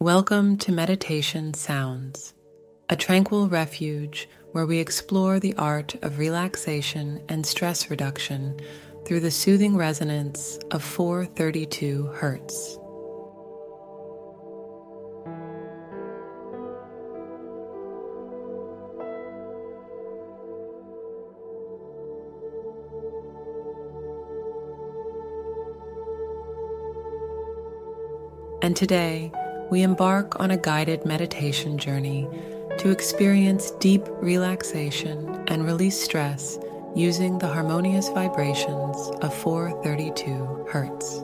Welcome to Meditation Sounds, a tranquil refuge where we explore the art of relaxation and stress reduction through the soothing resonance of 432 Hertz. And today, we embark on a guided meditation journey to experience deep relaxation and release stress using the harmonious vibrations of 432 Hertz.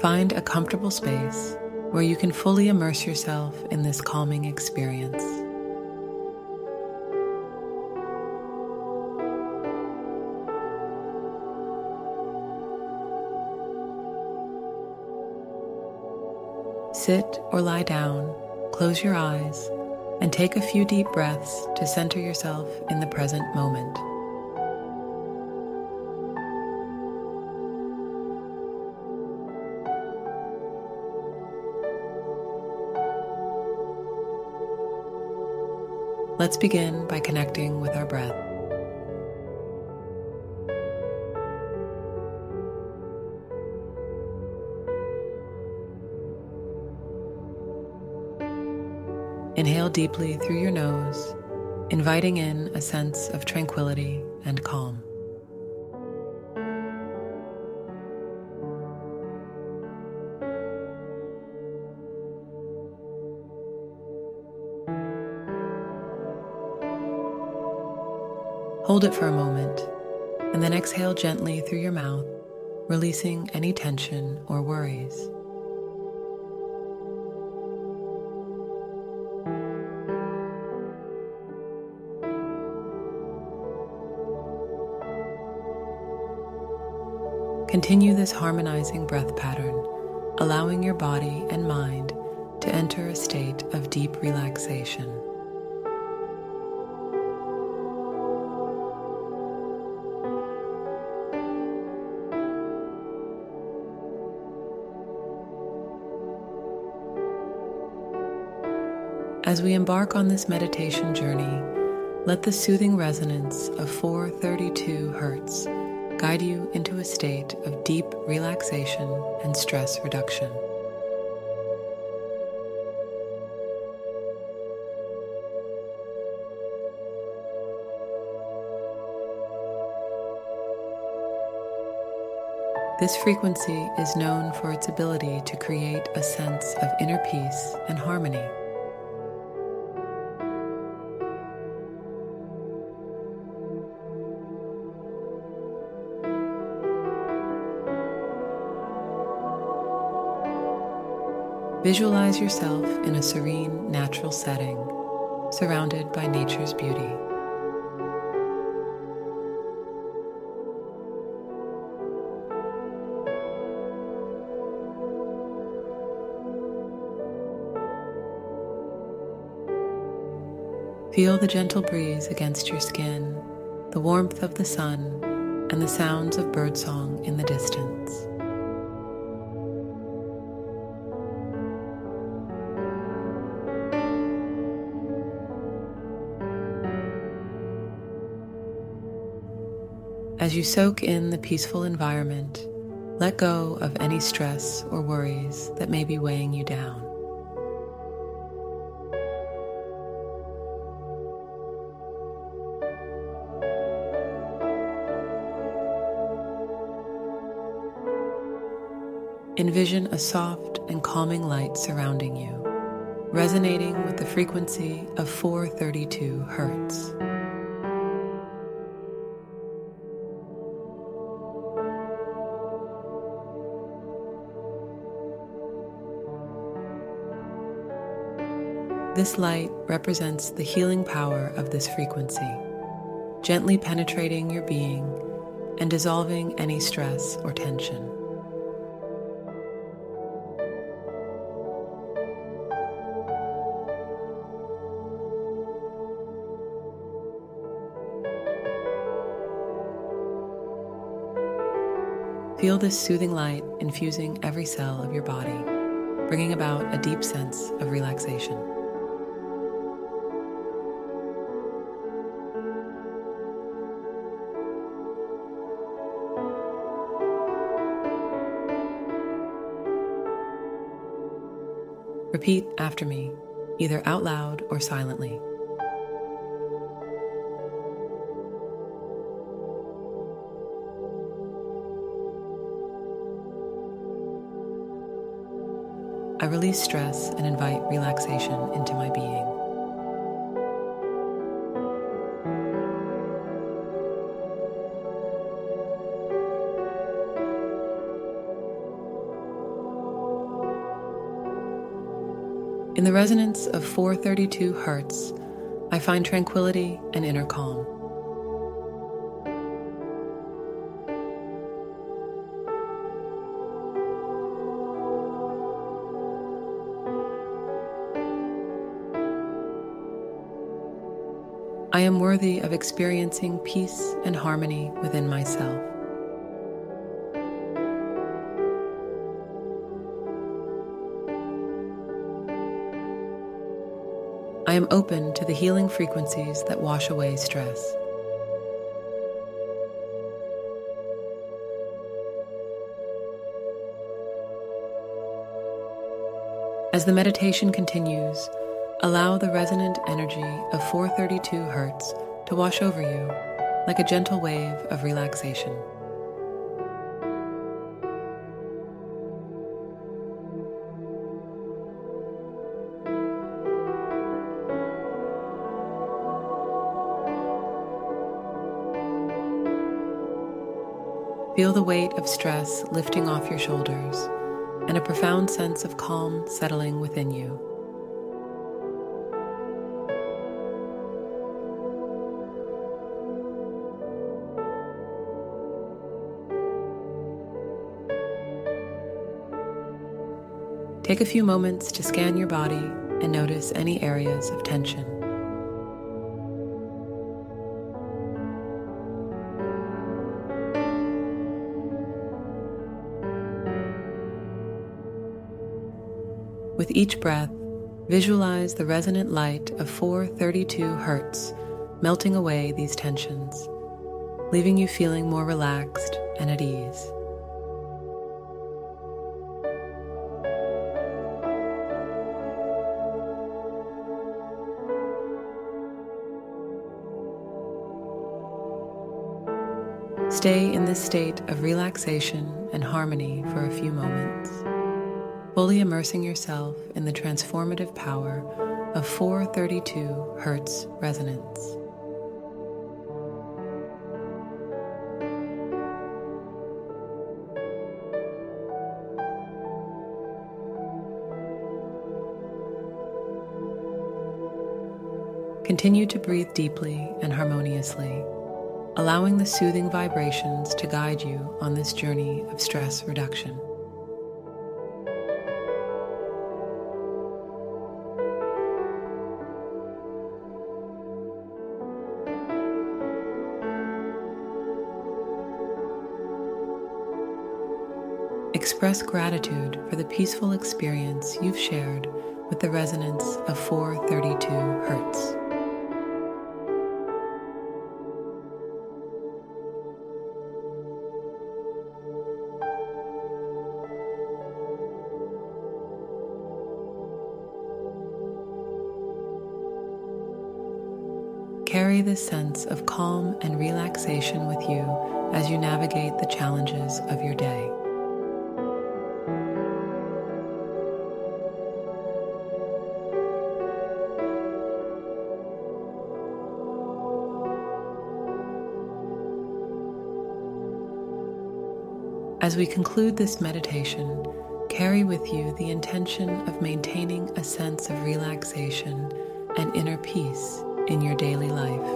Find a comfortable space where you can fully immerse yourself in this calming experience. Sit or lie down, close your eyes, and take a few deep breaths to center yourself in the present moment. Let's begin by connecting with our breath. Inhale deeply through your nose, inviting in a sense of tranquility and calm. Hold it for a moment, and then exhale gently through your mouth, releasing any tension or worries. Continue this harmonizing breath pattern, allowing your body and mind to enter a state of deep relaxation. As we embark on this meditation journey, let the soothing resonance of 432 Hertz guide you into a state of deep relaxation and stress reduction. This frequency is known for its ability to create a sense of inner peace and harmony. Visualize yourself in a serene, natural setting, surrounded by nature's beauty. Feel the gentle breeze against your skin, the warmth of the sun, and the sounds of birdsong in the distance. As you soak in the peaceful environment, let go of any stress or worries that may be weighing you down. Envision a soft and calming light surrounding you, resonating with the frequency of 432 hertz. This light represents the healing power of this frequency, gently penetrating your being and dissolving any stress or tension. Feel this soothing light infusing every cell of your body, bringing about a deep sense of relaxation. Repeat after me, either out loud or silently. I release stress and invite relaxation into my being. The resonance of 432 hertz, I find tranquility and inner calm. I am worthy of experiencing peace and harmony within myself. Am open to the healing frequencies that wash away stress. As the meditation continues, allow the resonant energy of 432 hertz to wash over you like a gentle wave of relaxation. Feel the weight of stress lifting off your shoulders and a profound sense of calm settling within you. Take a few moments to scan your body and notice any areas of tension. With each breath, visualize the resonant light of 432 hertz melting away these tensions, leaving you feeling more relaxed and at ease. Stay in this state of relaxation and harmony for a few moments fully immersing yourself in the transformative power of 432 Hertz resonance. Continue to breathe deeply and harmoniously, allowing the soothing vibrations to guide you on this journey of stress reduction. Express gratitude for the peaceful experience you've shared with the resonance of 432 Hertz. Carry this sense of calm and relaxation with you as you navigate the challenges of your day. As we conclude this meditation, carry with you the intention of maintaining a sense of relaxation and inner peace in your daily life.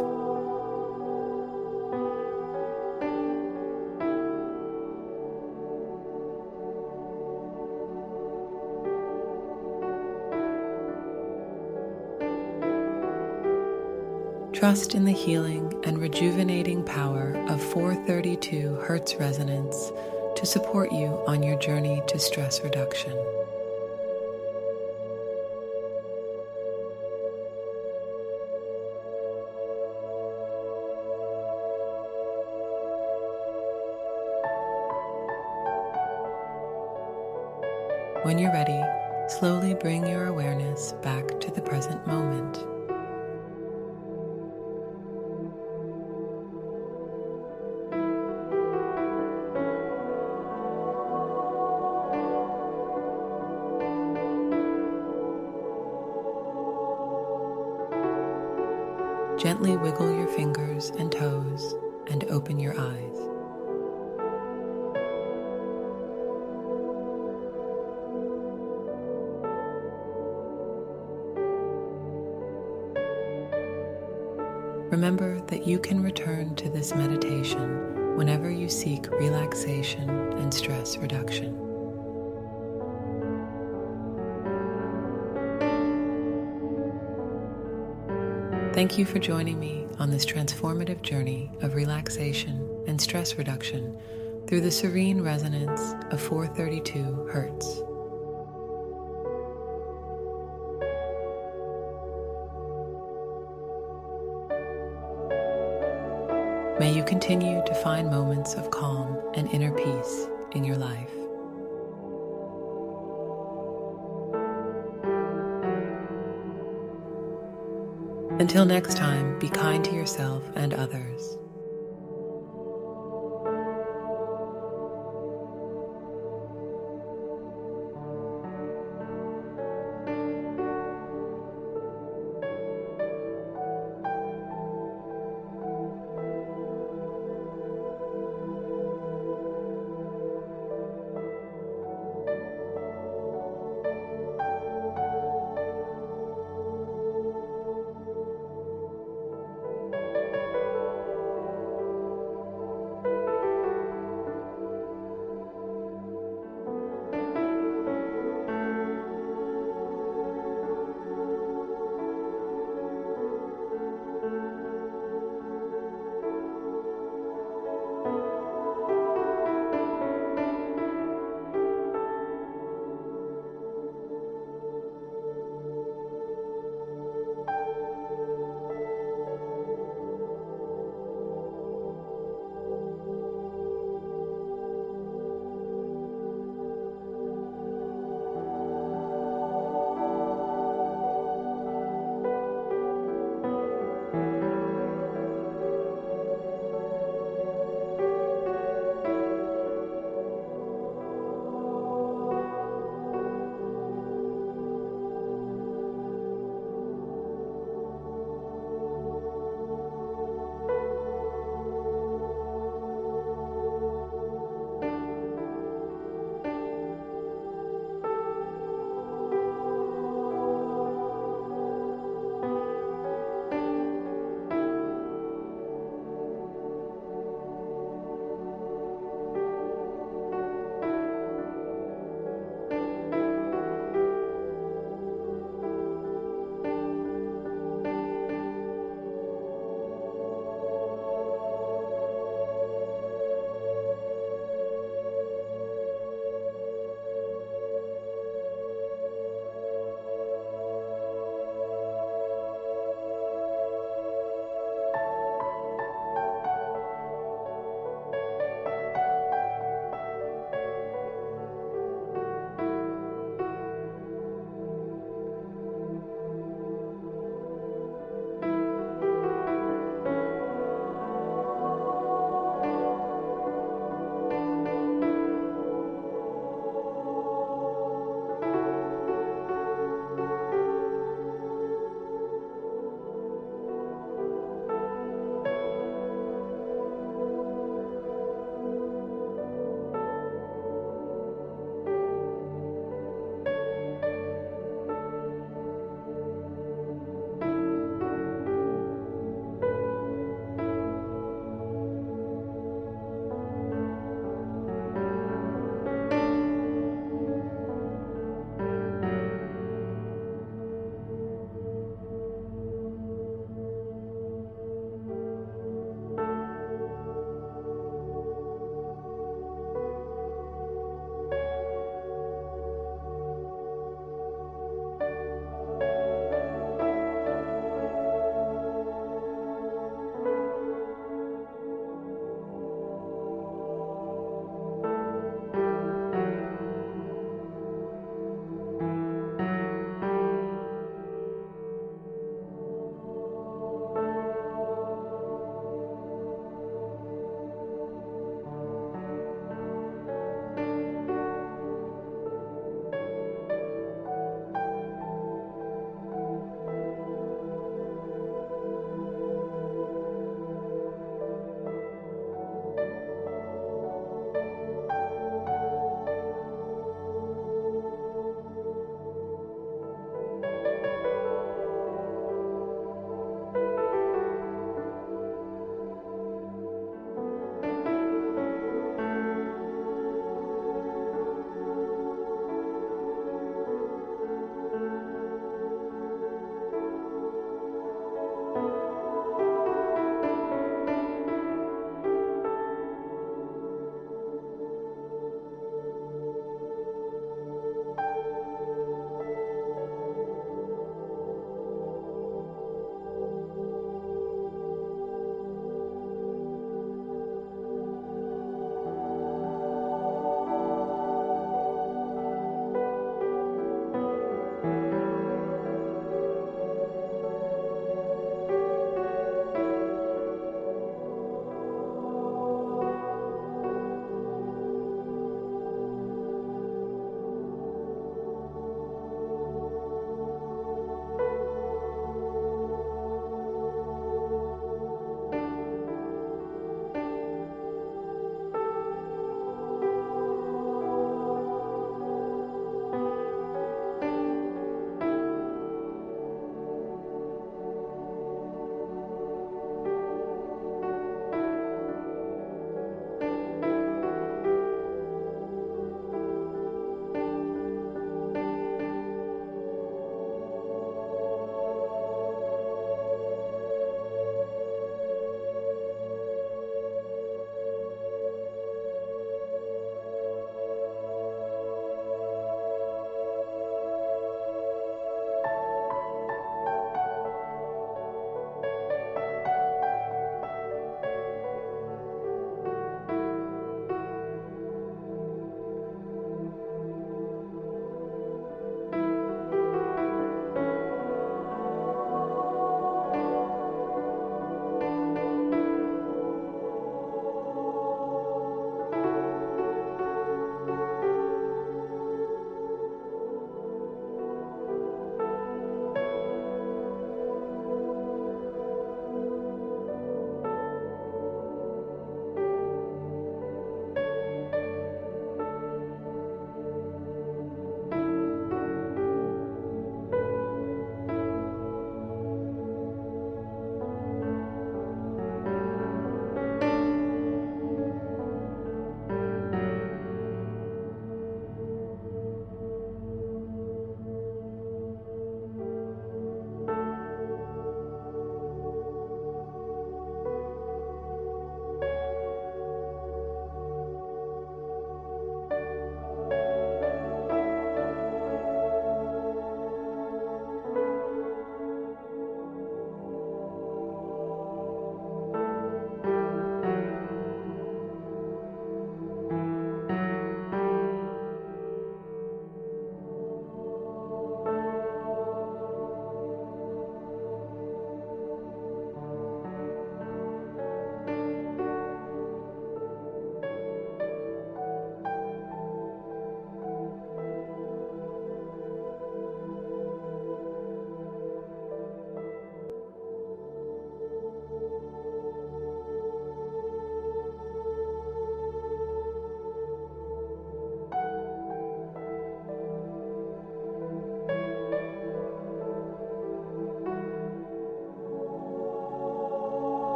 Trust in the healing and rejuvenating power of 432 Hertz resonance to support you on your journey to stress reduction. Remember that you can return to this meditation whenever you seek relaxation and stress reduction. Thank you for joining me on this transformative journey of relaxation and stress reduction through the serene resonance of 432 Hertz. May you continue to find moments of calm and inner peace in your life. Until next time, be kind to yourself and others.